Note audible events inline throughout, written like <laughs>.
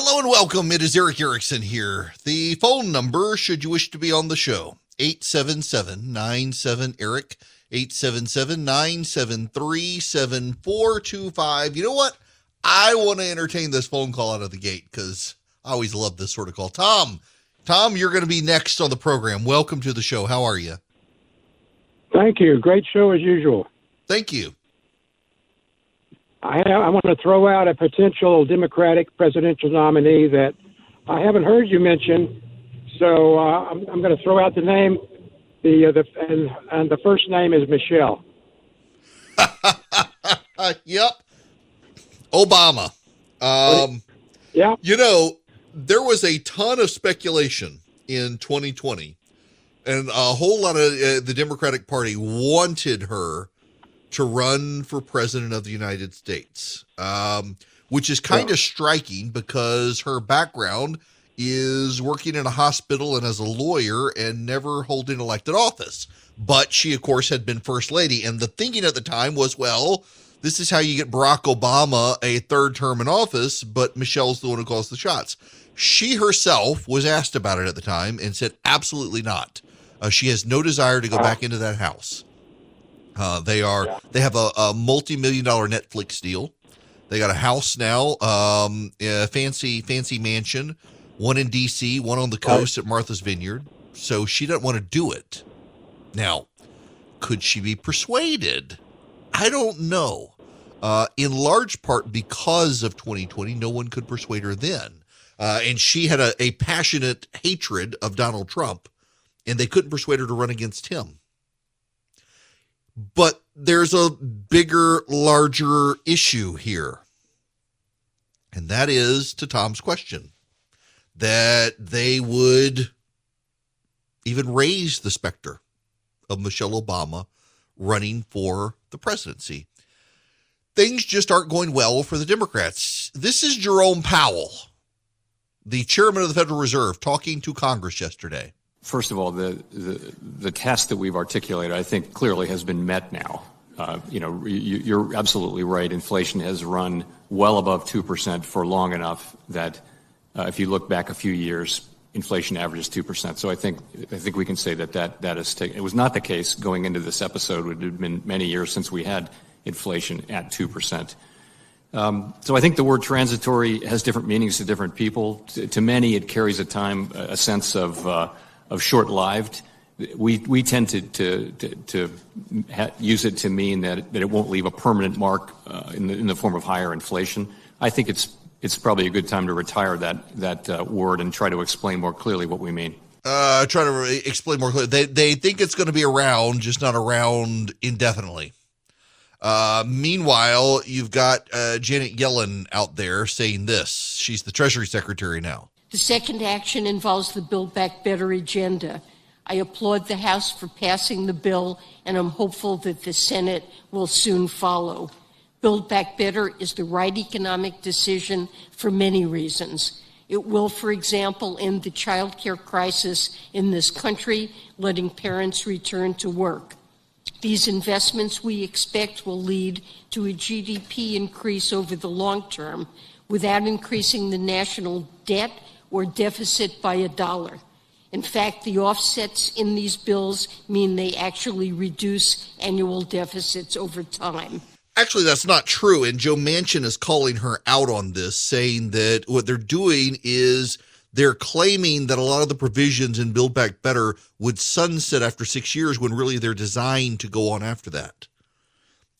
Hello and welcome. It is Erick Erickson here. The phone number, should you wish to be on the show, 877 97 Eric, 877 973 7425. You know what? I want to entertain this phone call out of the gate because I always love this sort of call. Tom, Tom, you're going to be next on the program. Welcome to the show. How are you? Thank you. Great show as usual. Thank you. I, I want to throw out a potential Democratic presidential nominee that I haven't heard you mention. So uh, I'm, I'm going to throw out the name. The, uh, the and, and the first name is Michelle. <laughs> yep. Obama. Um, yeah. You know, there was a ton of speculation in 2020, and a whole lot of uh, the Democratic Party wanted her to run for president of the United States, um, which is kind of striking because her background is working in a hospital and as a lawyer and never holding elected office. But she, of course, had been first lady. And the thinking at the time was, well, this is how you get Barack Obama a third term in office, but Michelle's the one who calls the shots. She herself was asked about it at the time and said, absolutely not. Uh, she has no desire to go back into that house. Uh, they are they have a, a multi-million dollar Netflix deal. They got a house now, um, a fancy fancy mansion, one in D.C., one on the coast at Martha's Vineyard. So she doesn't want to do it. Now, could she be persuaded? I don't know. Uh, in large part because of 2020, no one could persuade her then. Uh, and she had a, a passionate hatred of Donald Trump, and they couldn't persuade her to run against him. But there's a bigger, larger issue here. And that is to Tom's question that they would even raise the specter of Michelle Obama running for the presidency. Things just aren't going well for the Democrats. This is Jerome Powell, the chairman of the Federal Reserve, talking to Congress yesterday. First of all, the, the, the test that we've articulated, I think, clearly has been met now. Uh, you know, you, are absolutely right. Inflation has run well above 2% for long enough that uh, if you look back a few years, inflation averages 2%. So I think, I think we can say that that, that is taken. It was not the case going into this episode. It had been many years since we had inflation at 2%. Um, so I think the word transitory has different meanings to different people. To, to many, it carries a time, a sense of, uh, of short-lived. We, we tend to, use it to mean that, that it won't leave a permanent mark uh, in, the, in the form of higher inflation. I think it's, it's probably a good time to retire that, uh, word and try to explain more clearly what we mean. Uh, try to explain more clearly. They, they think it's going to be around, just not around indefinitely. Uh, meanwhile, you've got uh, Janet Yellen out there saying this. She's the Treasury Secretary now. The second action involves the Build Back Better agenda. I applaud the House for passing the bill, and I'm hopeful that the Senate will soon follow. Build Back Better is the right economic decision for many reasons. It will, for example, end the child care crisis in this country, letting parents return to work. These investments we expect will lead to a GDP increase over the long term without increasing the national debt or deficit by a dollar. In fact, the offsets in these bills mean they actually reduce annual deficits over time. Actually, that's not true. And Joe Manchin is calling her out on this, saying that what they're doing is they're claiming that a lot of the provisions in Build Back Better would sunset after six years when really they're designed to go on after that.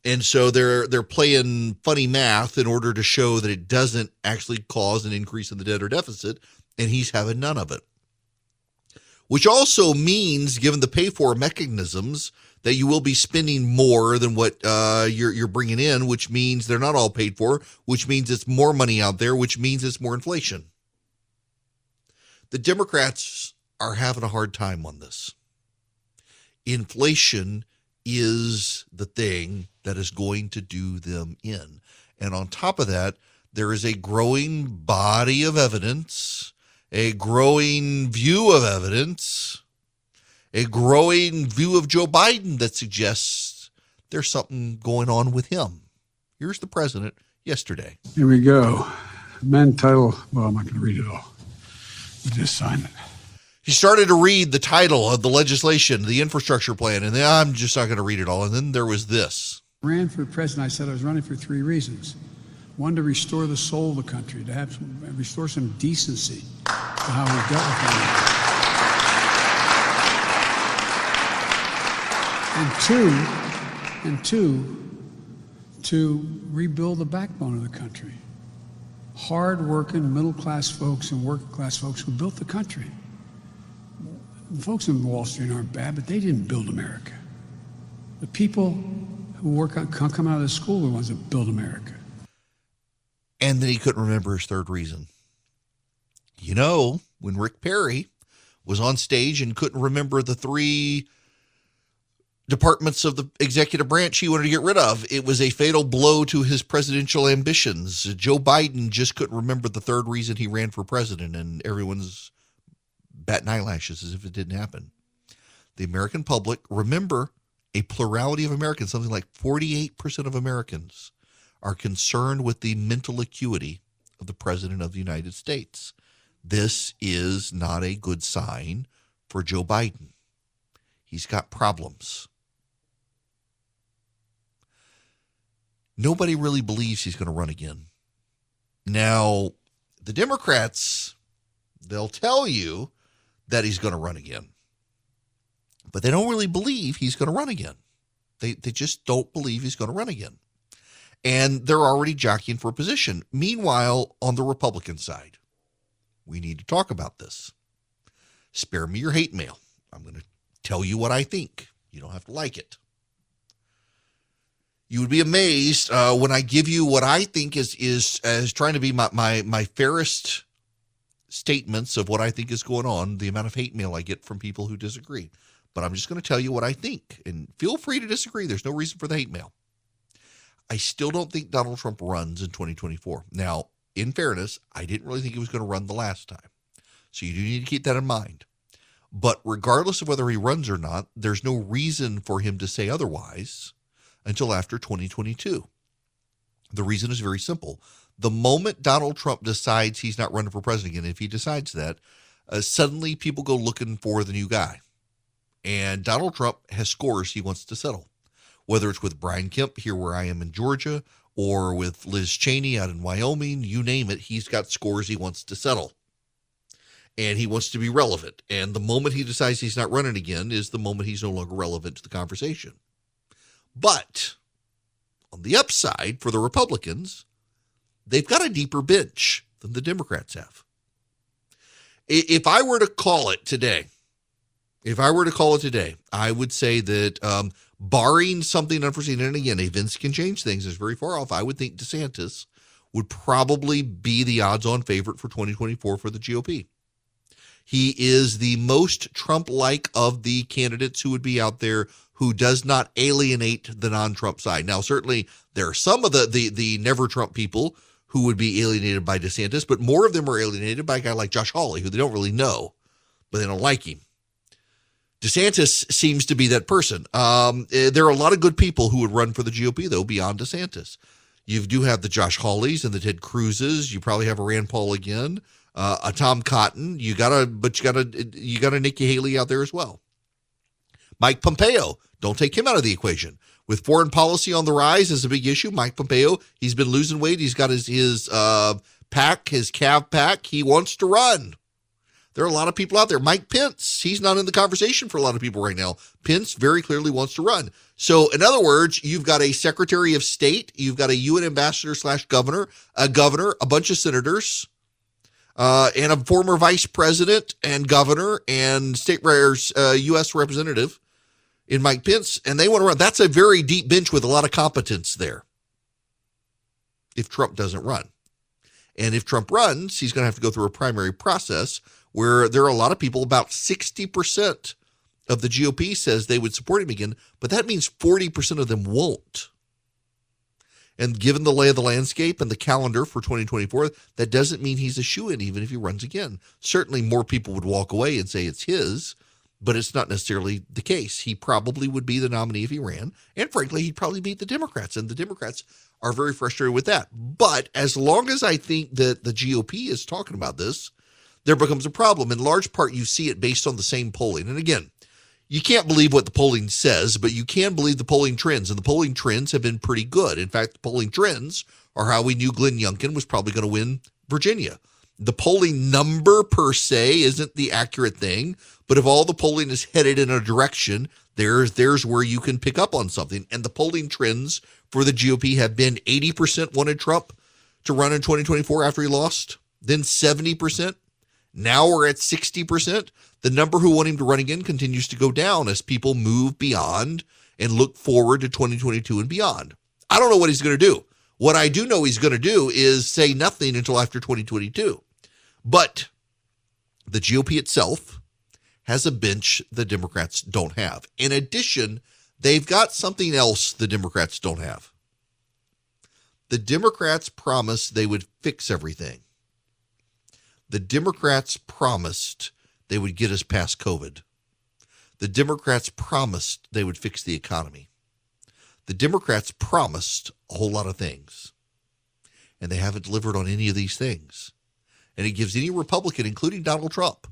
And so they're they're playing funny math in order to show that it doesn't actually cause an increase in the debt or deficit and he's having none of it. Which also means, given the pay for mechanisms, that you will be spending more than what uh, you're you're bringing in, which means they're not all paid for, which means it's more money out there, which means it's more inflation. The Democrats are having a hard time on this. Inflation is the thing that is going to do them in. And on top of that, there is a growing body of evidence a growing view of evidence, a growing view of Joe Biden that suggests there's something going on with him. Here's the president yesterday. Here we go. amend title. Well, I'm not going to read it all. You just sign it. He started to read the title of the legislation, the infrastructure plan, and then I'm just not going to read it all. And then there was this. Ran for president. I said I was running for three reasons. One, to restore the soul of the country, to have some, restore some decency to how we dealt with one And two, and two, to rebuild the backbone of the country. Hard-working, middle-class folks and working-class folks who built the country. The folks in Wall Street aren't bad, but they didn't build America. The people who work out, come out of the school are the ones that build America. And then he couldn't remember his third reason. You know, when Rick Perry was on stage and couldn't remember the three departments of the executive branch he wanted to get rid of, it was a fatal blow to his presidential ambitions. Joe Biden just couldn't remember the third reason he ran for president, and everyone's batting eyelashes as if it didn't happen. The American public, remember, a plurality of Americans, something like 48% of Americans, are concerned with the mental acuity of the President of the United States. This is not a good sign for Joe Biden. He's got problems. Nobody really believes he's going to run again. Now, the Democrats, they'll tell you that he's going to run again. But they don't really believe he's going to run again. They, they just don't believe he's going to run again. And they're already jockeying for a position. Meanwhile, on the Republican side, we need to talk about this. Spare me your hate mail. I'm going to tell you what I think. You don't have to like it. You would be amazed uh, when I give you what I think is is as trying to be my, my my fairest statements of what I think is going on, the amount of hate mail I get from people who disagree. But I'm just going to tell you what I think. And feel free to disagree. There's no reason for the hate mail. I still don't think Donald Trump runs in 2024. Now, in fairness, I didn't really think he was going to run the last time. So you do need to keep that in mind. But regardless of whether he runs or not, there's no reason for him to say otherwise until after 2022. The reason is very simple the moment Donald Trump decides he's not running for president again, if he decides that, uh, suddenly people go looking for the new guy. And Donald Trump has scores he wants to settle, whether it's with Brian Kemp here where I am in Georgia or with Liz Cheney out in Wyoming, you name it, he's got scores he wants to settle. And he wants to be relevant. And the moment he decides he's not running again is the moment he's no longer relevant to the conversation. But on the upside for the Republicans, they've got a deeper bench than the Democrats have. If I were to call it today, if I were to call it today, I would say that um, barring something unforeseen, and again, events can change things, is very far off. I would think DeSantis would probably be the odds on favorite for 2024 for the GOP. He is the most Trump like of the candidates who would be out there who does not alienate the non Trump side. Now, certainly there are some of the, the, the never Trump people who would be alienated by DeSantis, but more of them are alienated by a guy like Josh Hawley, who they don't really know, but they don't like him. DeSantis seems to be that person. Um, eh, there are a lot of good people who would run for the GOP, though, beyond DeSantis. You do have the Josh Hawleys and the Ted Cruzes. You probably have a Rand Paul again, uh, a Tom Cotton. You got a, but you got a, you got a Nikki Haley out there as well. Mike Pompeo, don't take him out of the equation with foreign policy on the rise is a big issue. Mike Pompeo, he's been losing weight. He's got his his uh, pack, his CAVPAC. He wants to run. There are a lot of people out there. Mike Pence, he's not in the conversation for a lot of people right now. Pence very clearly wants to run. So, in other words, you've got a Secretary of State, you've got a UN ambassador slash governor, a governor, a bunch of senators, uh, and a former vice president and governor and state uh, U.S. representative in Mike Pence, and they want to run. That's a very deep bench with a lot of competence there. If Trump doesn't run. And if Trump runs, he's going to have to go through a primary process where there are a lot of people, about 60% of the GOP says they would support him again, but that means 40% of them won't. And given the lay of the landscape and the calendar for 2024, that doesn't mean he's a shoe in, even if he runs again. Certainly, more people would walk away and say it's his but it's not necessarily the case. He probably would be the nominee if he ran, and frankly, he'd probably beat the Democrats, and the Democrats are very frustrated with that. But as long as I think that the GOP is talking about this, there becomes a problem. In large part, you see it based on the same polling. And again, you can't believe what the polling says, but you can believe the polling trends, and the polling trends have been pretty good. In fact, the polling trends are how we knew Glenn Youngkin was probably going to win Virginia. The polling number per se isn't the accurate thing, but if all the polling is headed in a direction, there's there's where you can pick up on something. And the polling trends for the GOP have been 80% wanted Trump to run in 2024 after he lost, then 70%. Now we're at 60%. The number who want him to run again continues to go down as people move beyond and look forward to 2022 and beyond. I don't know what he's going to do. What I do know he's going to do is say nothing until after 2022. But the GOP itself has a bench the Democrats don't have. In addition, they've got something else the Democrats don't have. The Democrats promised they would fix everything. The Democrats promised they would get us past COVID. The Democrats promised they would fix the economy. The Democrats promised a whole lot of things, and they haven't delivered on any of these things. And it gives any Republican, including Donald Trump,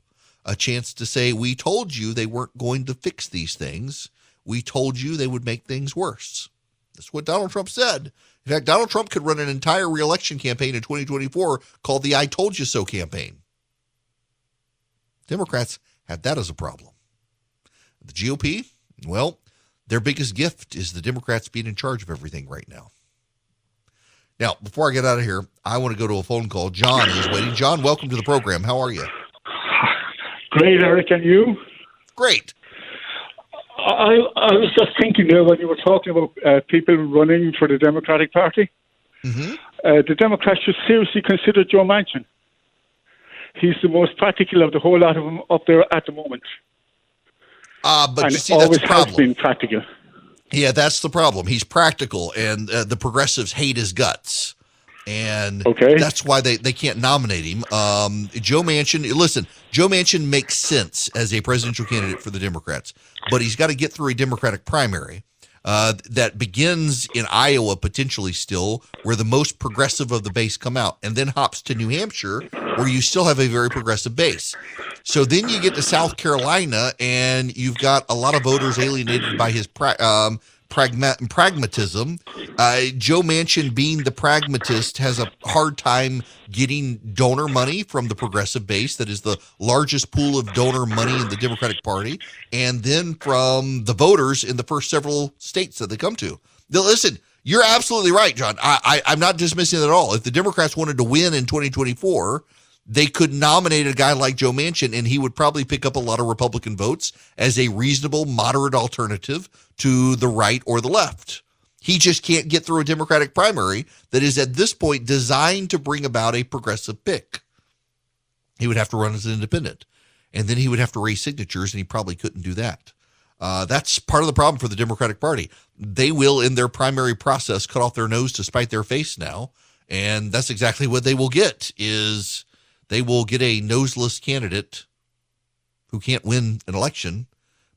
a chance to say, We told you they weren't going to fix these things. We told you they would make things worse. That's what Donald Trump said. In fact, Donald Trump could run an entire reelection campaign in 2024 called the I Told You So campaign. Democrats have that as a problem. The GOP, well, their biggest gift is the Democrats being in charge of everything right now. Now, before I get out of here, I want to go to a phone call. John is waiting. John, welcome to the program. How are you? Great, Erick, and you? Great. I, I was just thinking there when you were talking about uh, people running for the Democratic Party. Mm-hmm. Uh, the Democrats should seriously consider Joe Manchin. He's the most practical of the whole lot of them up there at the moment. Uh, but and you see, that's always has been practical. Yeah, that's the problem. He's practical, and uh, the progressives hate his guts. And Okay. that's why they, they can't nominate him. Um, Joe Manchin, listen, Joe Manchin makes sense as a presidential candidate for the Democrats, but he's got to get through a Democratic primary uh, that begins in Iowa, potentially still, where the most progressive of the base come out, and then hops to New Hampshire, where you still have a very progressive base. So then you get to South Carolina, and you've got a lot of voters alienated by his pra- um, pragma- pragmatism. Uh, Joe Manchin, being the pragmatist, has a hard time getting donor money from the progressive base, that is the largest pool of donor money in the Democratic Party, and then from the voters in the first several states that they come to. Now, listen, you're absolutely right, John. I, I, I'm not dismissing it at all. If the Democrats wanted to win in 2024, they could nominate a guy like Joe Manchin, and he would probably pick up a lot of Republican votes as a reasonable, moderate alternative to the right or the left. He just can't get through a Democratic primary that is at this point designed to bring about a progressive pick. He would have to run as an independent, and then he would have to raise signatures, and he probably couldn't do that. Uh, that's part of the problem for the Democratic Party. They will, in their primary process, cut off their nose to spite their face now, and that's exactly what they will get. Is they will get a noseless candidate who can't win an election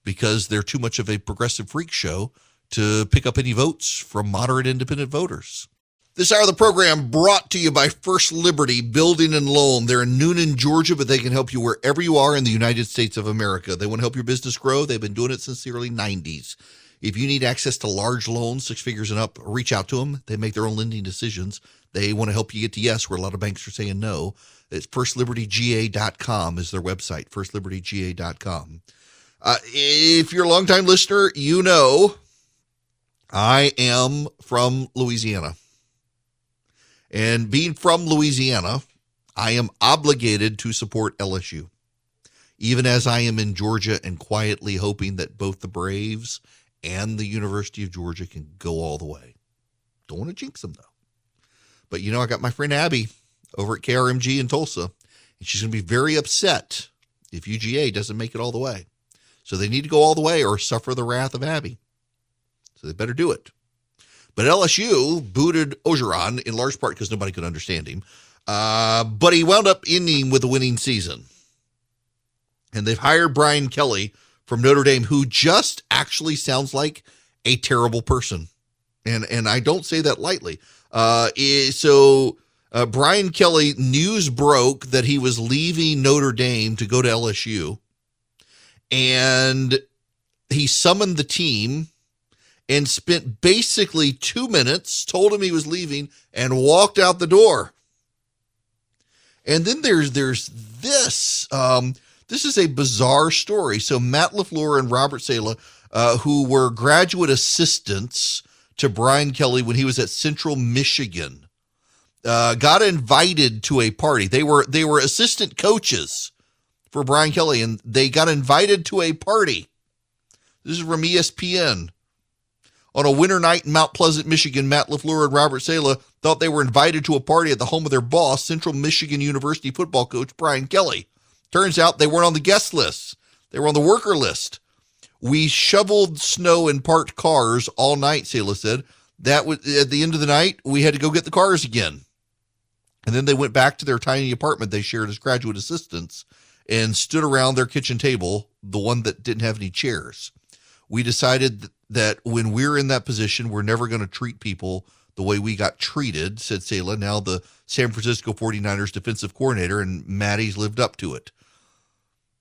because they're too much of a progressive freak show to pick up any votes from moderate independent voters. This hour of the program brought to you by First Liberty Building and Loan. They're in Newnan, Georgia, but they can help you wherever you are in the United States of America. They want to help your business grow. They've been doing it since the early 90s. If you need access to large loans, six figures and up, reach out to them. They make their own lending decisions. They want to help you get to yes, where a lot of banks are saying no. It's firstlibertyga.com is their website, firstlibertyga.com. Uh, if you're a longtime listener, you know I am from Louisiana. And being from Louisiana, I am obligated to support LSU, even as I am in Georgia and quietly hoping that both the Braves and the University of Georgia can go all the way. Don't want to jinx them, though. But you know, I got my friend Abby over at KRMG in Tulsa, and she's going to be very upset if UGA doesn't make it all the way. So they need to go all the way or suffer the wrath of Abby. So they better do it. But LSU booted Orgeron in large part because nobody could understand him. Uh, but he wound up ending with a winning season. And they've hired Brian Kelly from Notre Dame who just actually sounds like a terrible person. And and I don't say that lightly. Uh, so uh, Brian Kelly news broke that he was leaving Notre Dame to go to LSU, and he summoned the team and spent basically two minutes, told him he was leaving, and walked out the door. And then there's there's this. Um, this is a bizarre story. So Matt LaFleur and Robert Saleh, uh, who were graduate assistants to Brian Kelly when he was at Central Michigan, uh, got invited to a party. They were they were assistant coaches for Brian Kelly, and they got invited to a party. This is from ESPN. On a winter night in Mount Pleasant, Michigan, Matt LaFleur and Robert Saleh thought they were invited to a party at the home of their boss, Central Michigan University football coach Brian Kelly. Turns out they weren't on the guest list. They were on the worker list. We shoveled snow and parked cars all night, Saleh said. That was at the end of the night, we had to go get the cars again. And then they went back to their tiny apartment they shared as graduate assistants and stood around their kitchen table, the one that didn't have any chairs. We decided that when we're in that position, we're never going to treat people the way we got treated, said Saleh, now the San Francisco 49ers defensive coordinator, and Maddie's lived up to it.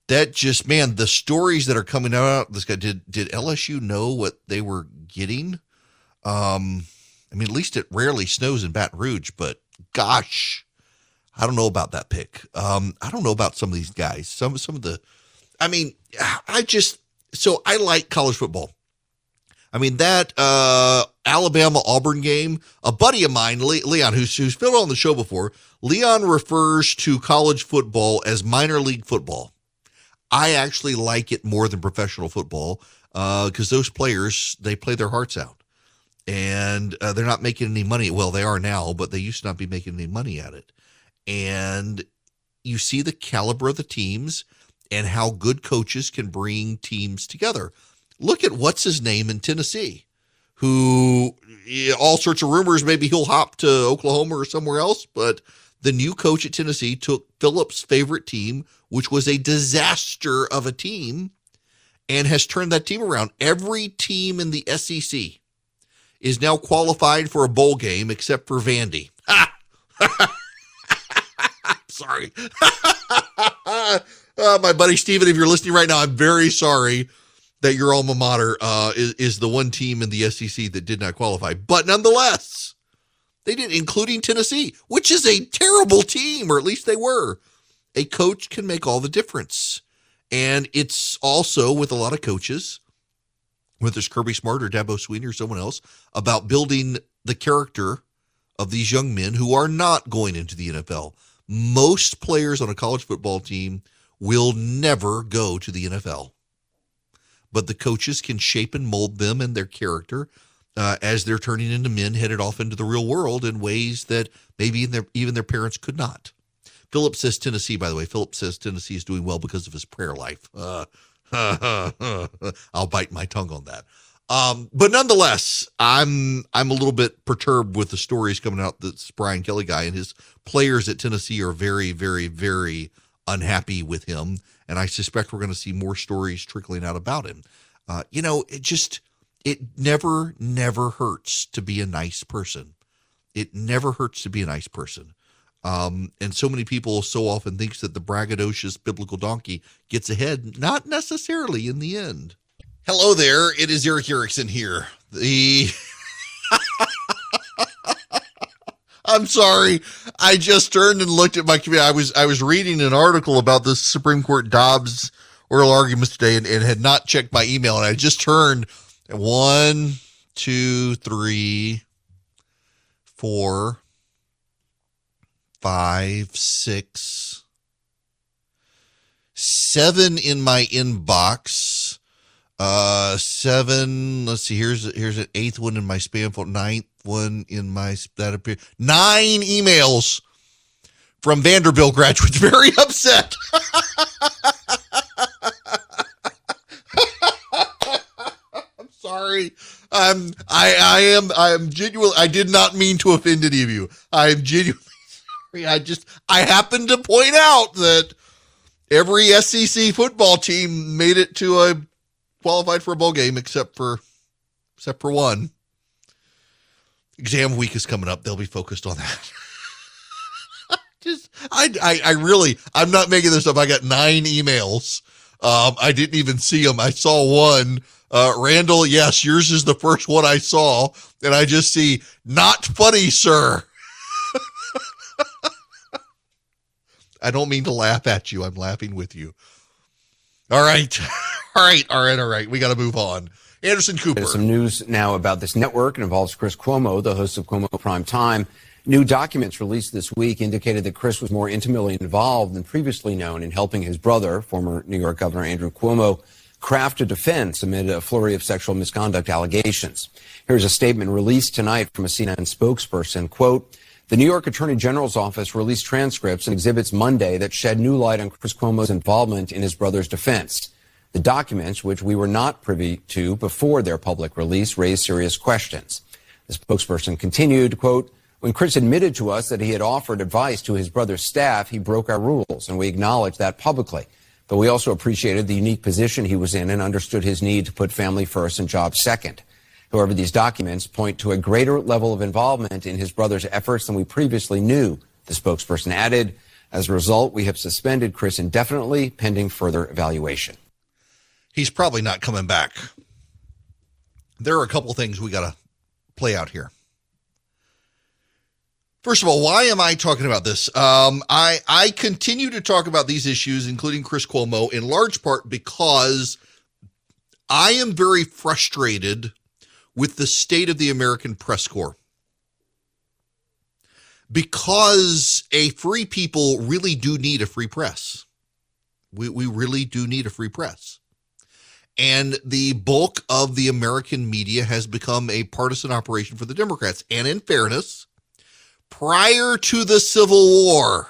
That just man, the stories that are coming out. This guy did did LSU know what they were getting? Um, I mean, at least it rarely snows in Baton Rouge, but gosh, I don't know about that pick. Um, I don't know about some of these guys. Some some of the, I mean, I just so I like college football. I mean that uh, Alabama Auburn game. A buddy of mine, Leon, who's who's been on the show before, Leon refers to college football as minor league football. I actually like it more than professional football because uh, those players they play their hearts out and uh, they're not making any money. Well, they are now, but they used to not be making any money at it. And you see the caliber of the teams and how good coaches can bring teams together. Look at what's his name in Tennessee, who all sorts of rumors maybe he'll hop to Oklahoma or somewhere else, but the new coach at Tennessee took Phillips' favorite team, which was a disaster of a team, and has turned that team around. Every team in the SEC is now qualified for a bowl game except for Vandy. <laughs> sorry. <laughs> uh, my buddy Steven, if you're listening right now, I'm very sorry that your alma mater uh, is, is the one team in the SEC that did not qualify. But nonetheless, they did, including Tennessee, which is a terrible team, or at least they were. A coach can make all the difference. And it's also with a lot of coaches whether it's Kirby Smart or Dabo Swinney or someone else, about building the character of these young men who are not going into the NFL. Most players on a college football team will never go to the NFL, but the coaches can shape and mold them and their character uh, as they're turning into men headed off into the real world in ways that maybe their, even their parents could not. Philip says Tennessee, by the way. Philip says Tennessee is doing well because of his prayer life. Uh, <laughs> I'll bite my tongue on that. Um, but nonetheless, I'm I'm a little bit perturbed with the stories coming out. This Brian Kelly guy and his players at Tennessee are very, very, very unhappy with him, and I suspect we're going to see more stories trickling out about him. Uh, you know, it just it never, never hurts to be a nice person. It never hurts to be a nice person. Um, and so many people so often thinks that the braggadocious biblical donkey gets ahead, not necessarily in the end. Hello there, it is Erick Erickson here. The <laughs> I'm sorry. I just turned and looked at my computer. I was I was reading an article about the Supreme Court Dobbs oral arguments today and, and had not checked my email. And I just turned one, two, three, four, five, six, seven in my inbox. Uh, seven. Let's see. Here's here's an eighth one in my spam folder. Ninth one in my that appear. Nine emails from Vanderbilt graduates. <laughs> Very upset. <laughs> I'm sorry. I'm I I am I am genuine. I did not mean to offend any of you. I am genuine. I just I happen to point out that every SEC football team made it to a qualified for a bowl game except for except for one. Exam week is coming up. They'll be focused on that. <laughs> Just I, I I really I'm not making this up. I got nine emails. Um, I didn't even see them. I saw one. Uh, Randall, yes, yours is the first one I saw, and I just see not funny, sir. I don't mean to laugh at you. I'm laughing with you. All right. <laughs> All right. All right. All right. We got to move on. Anderson Cooper. There's some news now about this network. It involves Chris Cuomo, the host of Cuomo Prime Time. New documents released this week indicated that Chris was more intimately involved than previously known in helping his brother, former New York Governor Andrew Cuomo, craft a defense amid a flurry of sexual misconduct allegations. Here's a statement released tonight from a CNN spokesperson. Quote, the New York Attorney General's office released transcripts and exhibits Monday that shed new light on Chris Cuomo's involvement in his brother's defense. The documents, which we were not privy to before their public release, raised serious questions. The spokesperson continued, quote, when Chris admitted to us that he had offered advice to his brother's staff, he broke our rules, and we acknowledged that publicly. But we also appreciated the unique position he was in and understood his need to put family first and job second. However, these documents point to a greater level of involvement in his brother's efforts than we previously knew, the spokesperson added. As a result, we have suspended Chris indefinitely pending further evaluation he's probably not coming back. There are a couple things we got to play out here. First of all, why am I talking about this? Um, I I continue to talk about these issues, including Chris Cuomo, in large part because I am very frustrated with the state of the American press corps. Because a free people really do need a free press. We, we really do need a free press and the bulk of the American media has become a partisan operation for the Democrats. And in fairness, prior to the Civil War,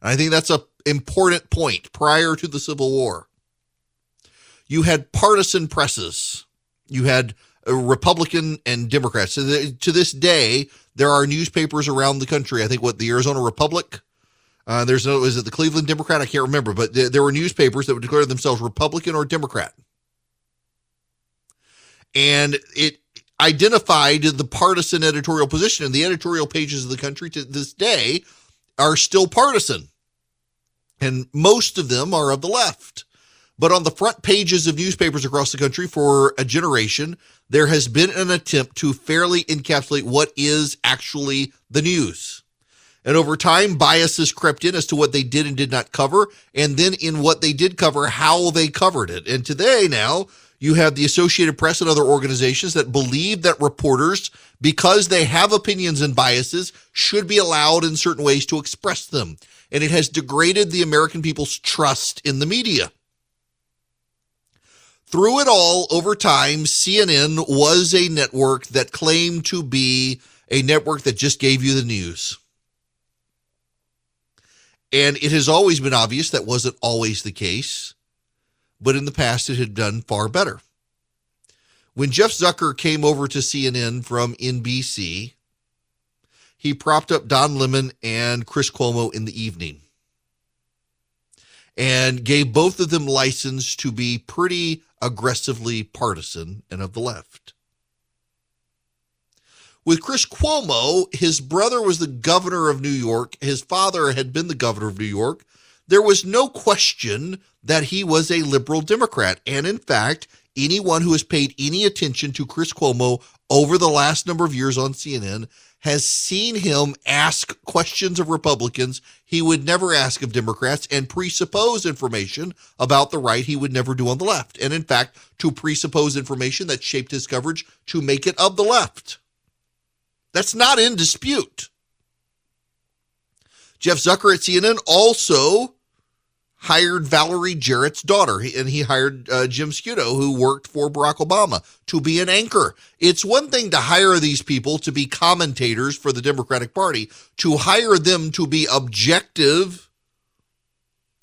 I think that's an important point. Prior to the Civil War, you had partisan presses. You had Republican and Democrats. So to this day, there are newspapers around the country. I think what the Arizona Republic uh, there's no, is it the Cleveland Democrat? I can't remember, but th- there were newspapers that would declare themselves Republican or Democrat. And it identified the partisan editorial position, and the editorial pages of the country to this day are still partisan. And most of them are of the left. But on the front pages of newspapers across the country for a generation, there has been an attempt to fairly encapsulate what is actually the news. And over time, biases crept in as to what they did and did not cover. And then in what they did cover, how they covered it. And today now, you have the Associated Press and other organizations that believe that reporters, because they have opinions and biases, should be allowed in certain ways to express them. And it has degraded the American people's trust in the media. Through it all, over time, CNN was a network that claimed to be a network that just gave you the news. And it has always been obvious that wasn't always the case, but in the past it had done far better. When Jeff Zucker came over to CNN from NBC, he propped up Don Lemon and Chris Cuomo in the evening and gave both of them license to be pretty aggressively partisan and of the left. With Chris Cuomo, his brother was the governor of New York. His father had been the governor of New York. There was no question that he was a liberal Democrat. And in fact, anyone who has paid any attention to Chris Cuomo over the last number of years on CNN has seen him ask questions of Republicans he would never ask of Democrats and presuppose information about the right he would never do on the left. And in fact, to presuppose information that shaped his coverage to make it of the left. That's not in dispute. Jeff Zucker at CNN also hired Valerie Jarrett's daughter, and he hired uh, Jim Sciutto, who worked for Barack Obama, to be an anchor. It's one thing to hire these people to be commentators for the Democratic Party, to hire them to be objective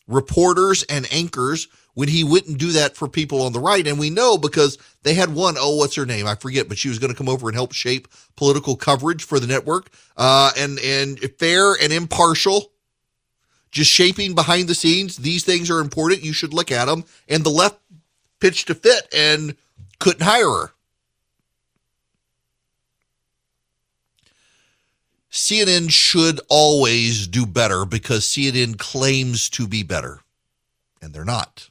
reporters and anchors when he wouldn't do that for people on the right. And we know because they had one, oh, what's her name? I forget, but she was going to come over and help shape political coverage for the network. Uh, and, and fair and impartial, just shaping behind the scenes. These things are important. You should look at them. And the left pitched a fit and couldn't hire her. CNN should always do better because CNN claims to be better, and they're not.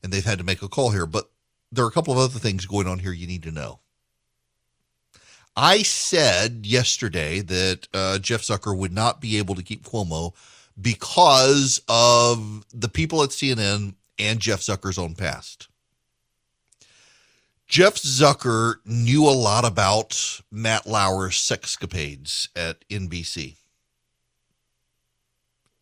And they've had to make a call here, but there are a couple of other things going on here you need to know. I said yesterday that uh, Jeff Zucker would not be able to keep Cuomo because of the people at CNN and Jeff Zucker's own past. Jeff Zucker knew a lot about Matt Lauer's sexcapades at NBC.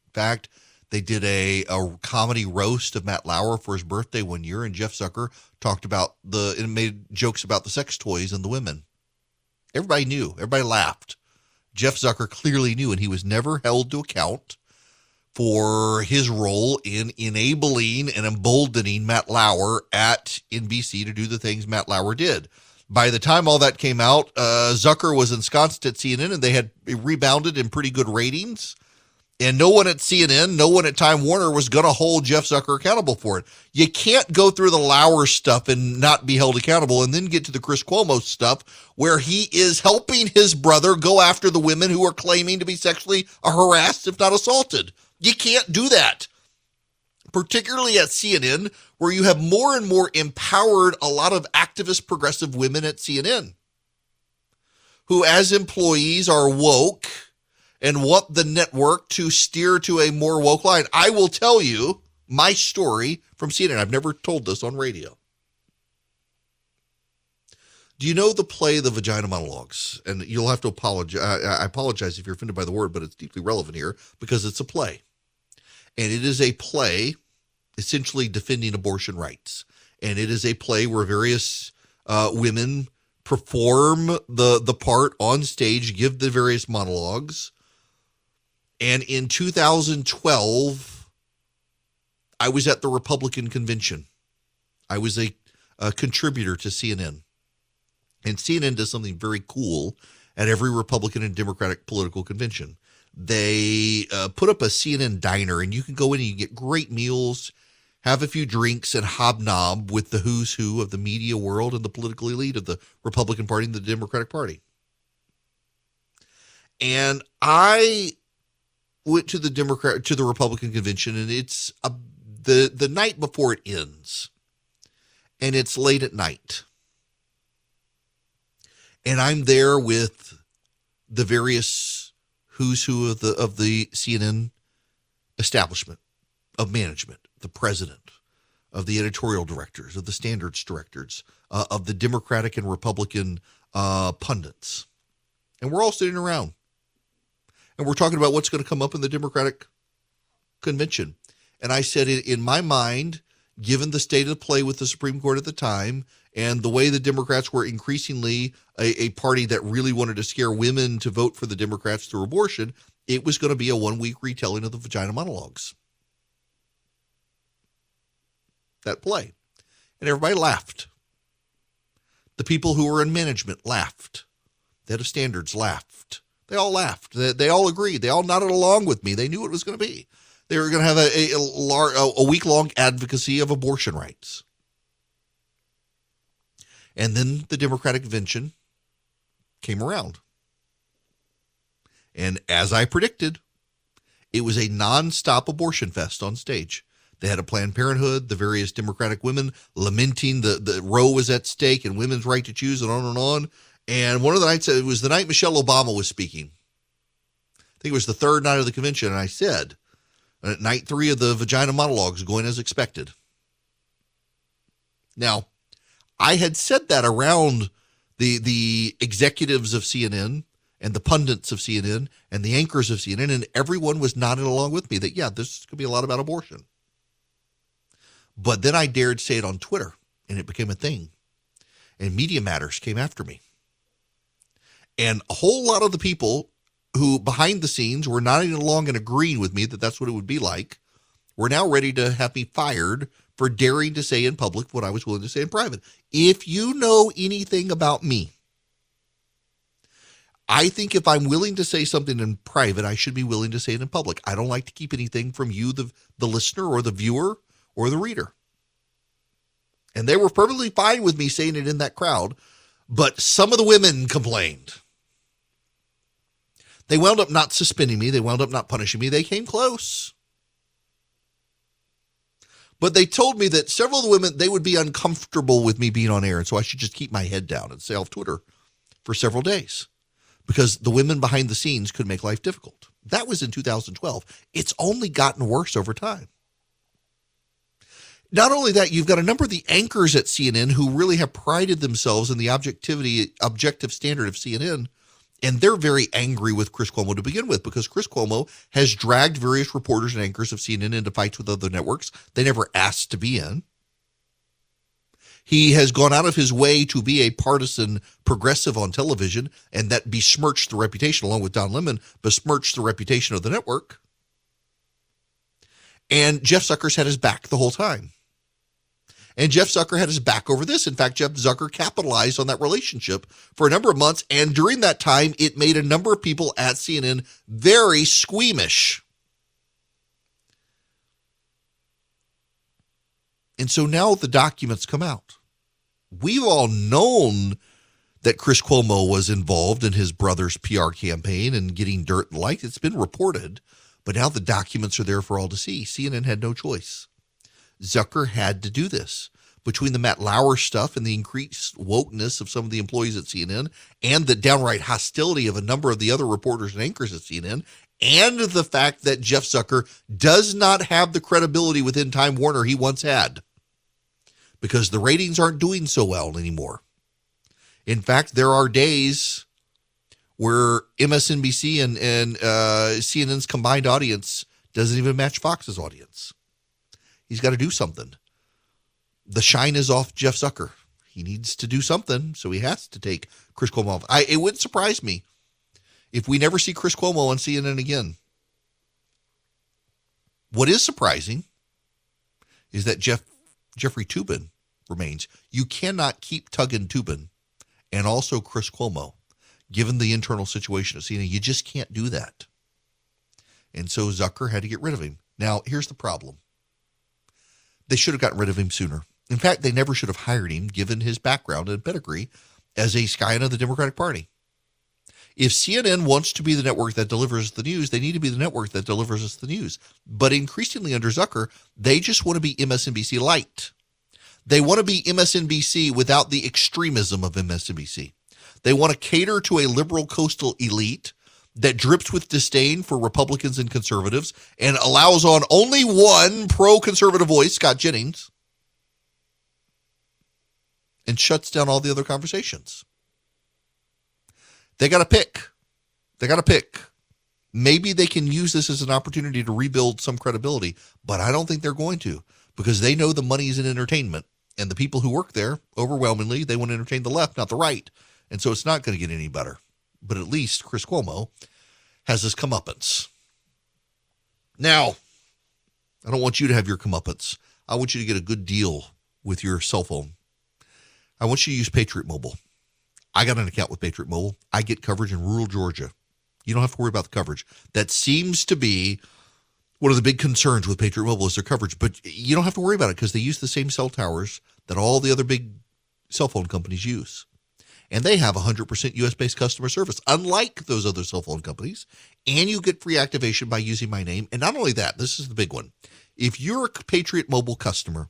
In fact, they did a, a comedy roast of Matt Lauer for his birthday one year, and Jeff Zucker talked about the and made jokes about the sex toys and the women. Everybody knew. Everybody laughed. Jeff Zucker clearly knew, and he was never held to account for his role in enabling and emboldening Matt Lauer at NBC to do the things Matt Lauer did. By the time all that came out, uh, Zucker was ensconced at CNN and they had rebounded in pretty good ratings. And no one at CNN, no one at Time Warner was going to hold Jeff Zucker accountable for it. You can't go through the Lauer stuff and not be held accountable and then get to the Chris Cuomo stuff where he is helping his brother go after the women who are claiming to be sexually harassed, if not assaulted. You can't do that. Particularly at CNN, where you have more and more empowered a lot of activist progressive women at CNN who, as employees, are woke and want the network to steer to a more woke line. I will tell you my story from CNN. I've never told this on radio. Do you know the play The Vagina Monologues? And you'll have to apologize. I, apologize if you're offended by the word, but it's deeply relevant here because it's a play. And it is a play essentially defending abortion rights. And it is a play where various uh, women perform the the part on stage, give the various monologues, and in 2012, I was at the Republican convention. I was a, a contributor to CNN. And CNN does something very cool at every Republican and Democratic political convention. They uh, put up a CNN diner, and you can go in and you get great meals, have a few drinks, and hobnob with the who's who of the media world and the political elite of the Republican Party and the Democratic Party. And I went to the Democrat to the Republican convention, and it's a, the the night before it ends, and it's late at night, and I'm there with the various who's who of the of the CNN establishment of management, the president, of the editorial directors, of the standards directors, uh, of the Democratic and Republican uh, pundits, and we're all sitting around and we're talking about what's going to come up in the Democratic convention. And I said, in, my mind, given the state of play with the Supreme Court at the time and the way the Democrats were increasingly a, a party that really wanted to scare women to vote for the Democrats through abortion, it was going to be a one week retelling of the vagina monologues. That play. And everybody laughed. The people who were in management laughed. The head of standards laughed. They all laughed. They, they all agreed. They all nodded along with me. They knew it was going to be. They were going to have a, a, a week long advocacy of abortion rights. And then the Democratic convention came around. And as I predicted, it was a nonstop abortion fest on stage. They had a Planned Parenthood, the various Democratic women lamenting the, the Roe was at stake and women's right to choose, and on and on. And one of the nights, it was the night Michelle Obama was speaking. I think it was the third night of the convention. And I said, at night three of the vagina monologues going as expected. Now, I had said that around the the executives of CNN and the pundits of CNN and the anchors of CNN, and everyone was nodding along with me that yeah, this could be a lot about abortion. But then I dared say it on Twitter, and it became a thing. And Media Matters came after me. And a whole lot of the people who behind the scenes were nodding along and agreeing with me that that's what it would be like were now ready to have me fired for daring to say in public what I was willing to say in private. If you know anything about me, I think if I'm willing to say something in private, I should be willing to say it in public. I don't like to keep anything from you, the, the listener or the viewer, or the reader. And they were perfectly fine with me saying it in that crowd, but some of the women complained. They wound up not suspending me, they wound up not punishing me. They came close. But they told me that several of the women they would be uncomfortable with me being on air, and so I should just keep my head down and stay off Twitter for several days because the women behind the scenes could make life difficult. That was in 2012. It's only gotten worse over time. Not only that, you've got a number of the anchors at CNN who really have prided themselves in the objectivity, objective standard of CNN, and they're very angry with Chris Cuomo to begin with because Chris Cuomo has dragged various reporters and anchors of CNN into fights with other networks they never asked to be in. He has gone out of his way to be a partisan progressive on television, and that besmirched the reputation, along with Don Lemon, besmirched the reputation of the network. And Jeff Zucker's had his back the whole time. And Jeff Zucker had his back over this. In fact, Jeff Zucker capitalized on that relationship for a number of months. And during that time, it made a number of people at CNN very squeamish. And so now the documents come out. We've all known that Chris Cuomo was involved in his brother's PR campaign and getting dirt and like. It's been reported, but now the documents are there for all to see. CNN had no choice. Zucker had to do this. Between the Matt Lauer stuff and the increased wokeness of some of the employees at CNN and the downright hostility of a number of the other reporters and anchors at CNN, and the fact that Jeff Zucker does not have the credibility within Time Warner he once had because the ratings aren't doing so well anymore. In fact, there are days where MSNBC and, and uh, CNN's combined audience doesn't even match Fox's audience. He's got to do something. The shine is off Jeff Zucker. He needs to do something, so he has to take Chris Cuomo off. I, it wouldn't surprise me if we never see Chris Cuomo on CNN again. What is surprising is that Jeff Jeffrey Toobin remains. You cannot keep Tuggan Toobin and also Chris Cuomo, given the internal situation at CNN. You just can't do that. And so Zucker had to get rid of him. Now, here's the problem they should have gotten rid of him sooner. In fact, they never should have hired him, given his background and pedigree as a scion of the Democratic Party. If CNN wants to be the network that delivers the news, they need to be the network that delivers us the news. But increasingly under Zucker, they just want to be MSNBC light. They want to be MSNBC without the extremism of MSNBC. They want to cater to a liberal coastal elite that drips with disdain for Republicans and conservatives and allows on only one pro conservative voice, Scott Jennings, and shuts down all the other conversations. They got to pick. They got to pick. Maybe they can use this as an opportunity to rebuild some credibility, but I don't think they're going to because they know the money is in entertainment. And the people who work there, overwhelmingly, they want to entertain the left, not the right. And so it's not going to get any better but at least Chris Cuomo has his comeuppance. Now, I don't want you to have your comeuppance. I want you to get a good deal with your cell phone. I want you to use Patriot Mobile. I got an account with Patriot Mobile. I get coverage in rural Georgia. You don't have to worry about the coverage. That seems to be one of the big concerns with Patriot Mobile is their coverage, but you don't have to worry about it because they use the same cell towers that all the other big cell phone companies use and they have 100% US based customer service, unlike those other cell phone companies. And you get free activation by using my name. And not only that, this is the big one. If you're a Patriot Mobile customer,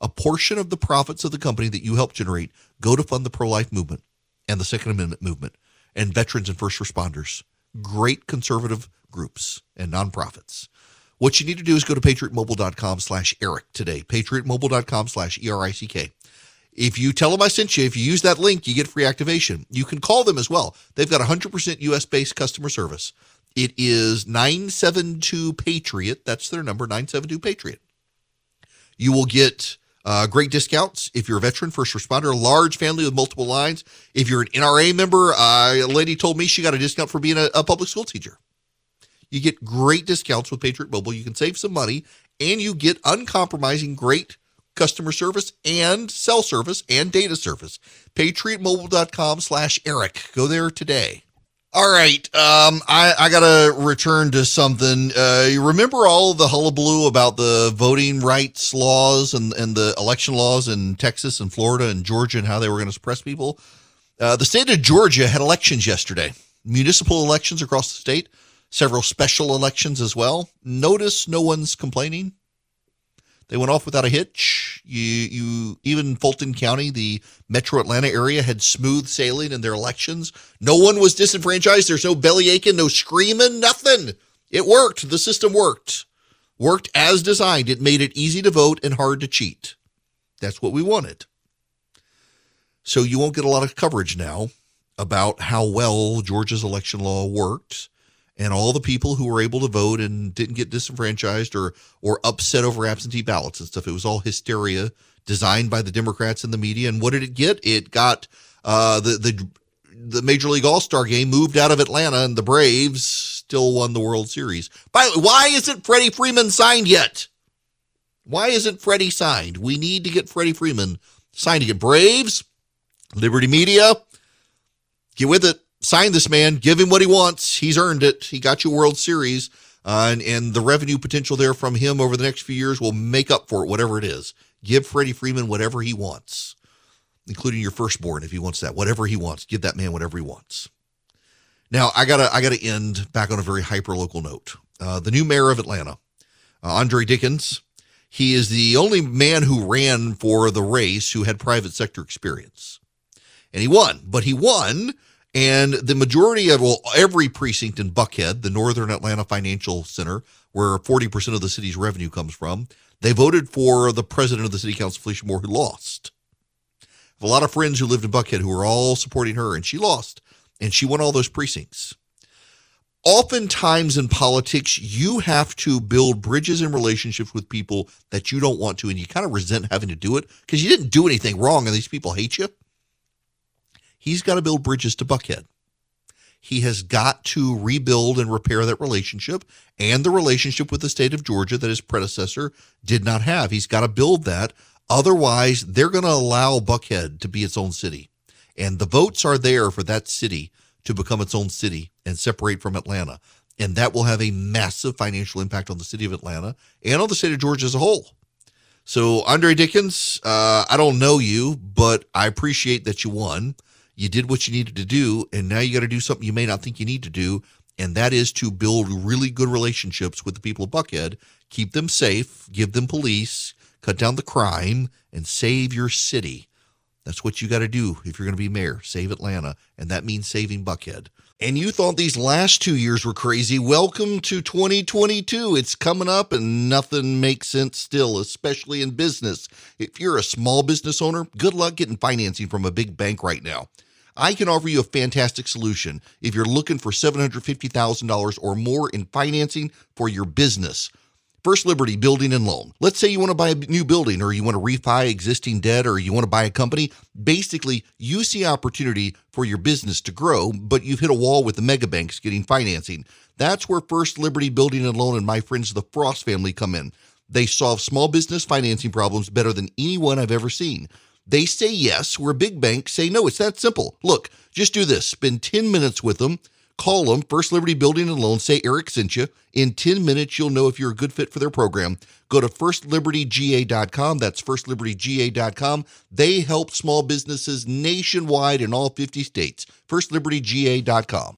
a portion of the profits of the company that you help generate go to fund the pro life movement and the Second Amendment movement and veterans and first responders, great conservative groups and nonprofits. What you need to do is go to patriotmobile.com slash Erick today, patriotmobile.com slash E-R-I-C-K. If you tell them I sent you, if you use that link, you get free activation. You can call them as well. They've got 100% US based customer service. It is 972 Patriot. That's their number, 972 Patriot. You will get uh, great discounts if you're a veteran, first responder, a large family with multiple lines. If you're an NRA member, uh, a lady told me she got a discount for being a, a public school teacher. You get great discounts with Patriot Mobile. You can save some money and you get uncompromising great customer service and cell service and data service. PatriotMobile.com slash Erick. Go there today. All right. Um, I, I got to return to something. Uh, you remember all the hullabaloo about the voting rights laws and, and the election laws in Texas and Florida and Georgia and how they were going to suppress people? Uh, the state of Georgia had elections yesterday, municipal elections across the state, several special elections as well. Notice no one's complaining. They went off without a hitch. You, you, even Fulton County, the Metro Atlanta area, had smooth sailing in their elections. No one was disenfranchised. There's no belly aching, no screaming, nothing. It worked. The system worked. Worked as designed. It made it easy to vote and hard to cheat. That's what we wanted. So you won't get a lot of coverage now about how well Georgia's election law worked and all the people who were able to vote and didn't get disenfranchised or or upset over absentee ballots and stuff. It was all hysteria designed by the Democrats and the media. And what did it get? It got uh, the the the Major League All Star game moved out of Atlanta, and the Braves still won the World Series. By the way, why isn't Freddie Freeman signed yet? Why isn't Freddie signed? We need to get Freddie Freeman signed to get Braves, Liberty Media, get with it sign this man, give him what he wants. He's earned it. He got you a World Series, uh, and, and the revenue potential there from him over the next few years will make up for it, whatever it is. Give Freddie Freeman whatever he wants, including your firstborn if he wants that. Whatever he wants, give that man whatever he wants. Now I gotta I gotta end back on a very hyper local note. Uh, the new mayor of Atlanta, uh, Andre Dickens. He is the only man who ran for the race who had private sector experience, and he won. But he won and the majority of, well, every precinct in Buckhead, the Northern Atlanta Financial Center, where 40% of the city's revenue comes from, they voted for the president of the city council, Felicia Moore, who lost. A lot of friends who lived in Buckhead who were all supporting her, and she lost, and she won all those precincts. Oftentimes in politics, you have to build bridges and relationships with people that you don't want to, and you kind of resent having to do it because you didn't do anything wrong, and these people hate you. He's got to build bridges to Buckhead. He has got to rebuild and repair that relationship and the relationship with the state of Georgia that his predecessor did not have. He's got to build that. Otherwise, they're going to allow Buckhead to be its own city. And the votes are there for that city to become its own city and separate from Atlanta. And that will have a massive financial impact on the city of Atlanta and on the state of Georgia as a whole. So, Andre Dickens, uh, I don't know you, but I appreciate that you won you did what you needed to do, and now you got to do something you may not think you need to do, and that is to build really good relationships with the people of Buckhead, keep them safe, give them police, cut down the crime, and save your city. That's what you got to do if you're going to be mayor. Save Atlanta, and that means saving Buckhead. And you thought these last two years were crazy. Welcome to 2022. It's coming up, and nothing makes sense still, especially in business. If you're a small business owner, good luck getting financing from a big bank right now. I can offer you a fantastic solution if you're looking for $750,000 or more in financing for your business. First Liberty Building and Loan. Let's say you want to buy a new building or you want to refi existing debt or you want to buy a company. Basically, you see opportunity for your business to grow, but you've hit a wall with the mega banks getting financing. That's where First Liberty Building and Loan and my friends the Frost family come in. They solve small business financing problems better than anyone I've ever seen. They say yes, where big banks say no. It's that simple. Look, just do this. Spend 10 minutes with them. Call them, First Liberty Building and Loan. Say Erick sent you. In 10 minutes, you'll know if you're a good fit for their program. Go to firstlibertyga.com. That's firstlibertyga.com. They help small businesses nationwide in all 50 states. Firstlibertyga.com.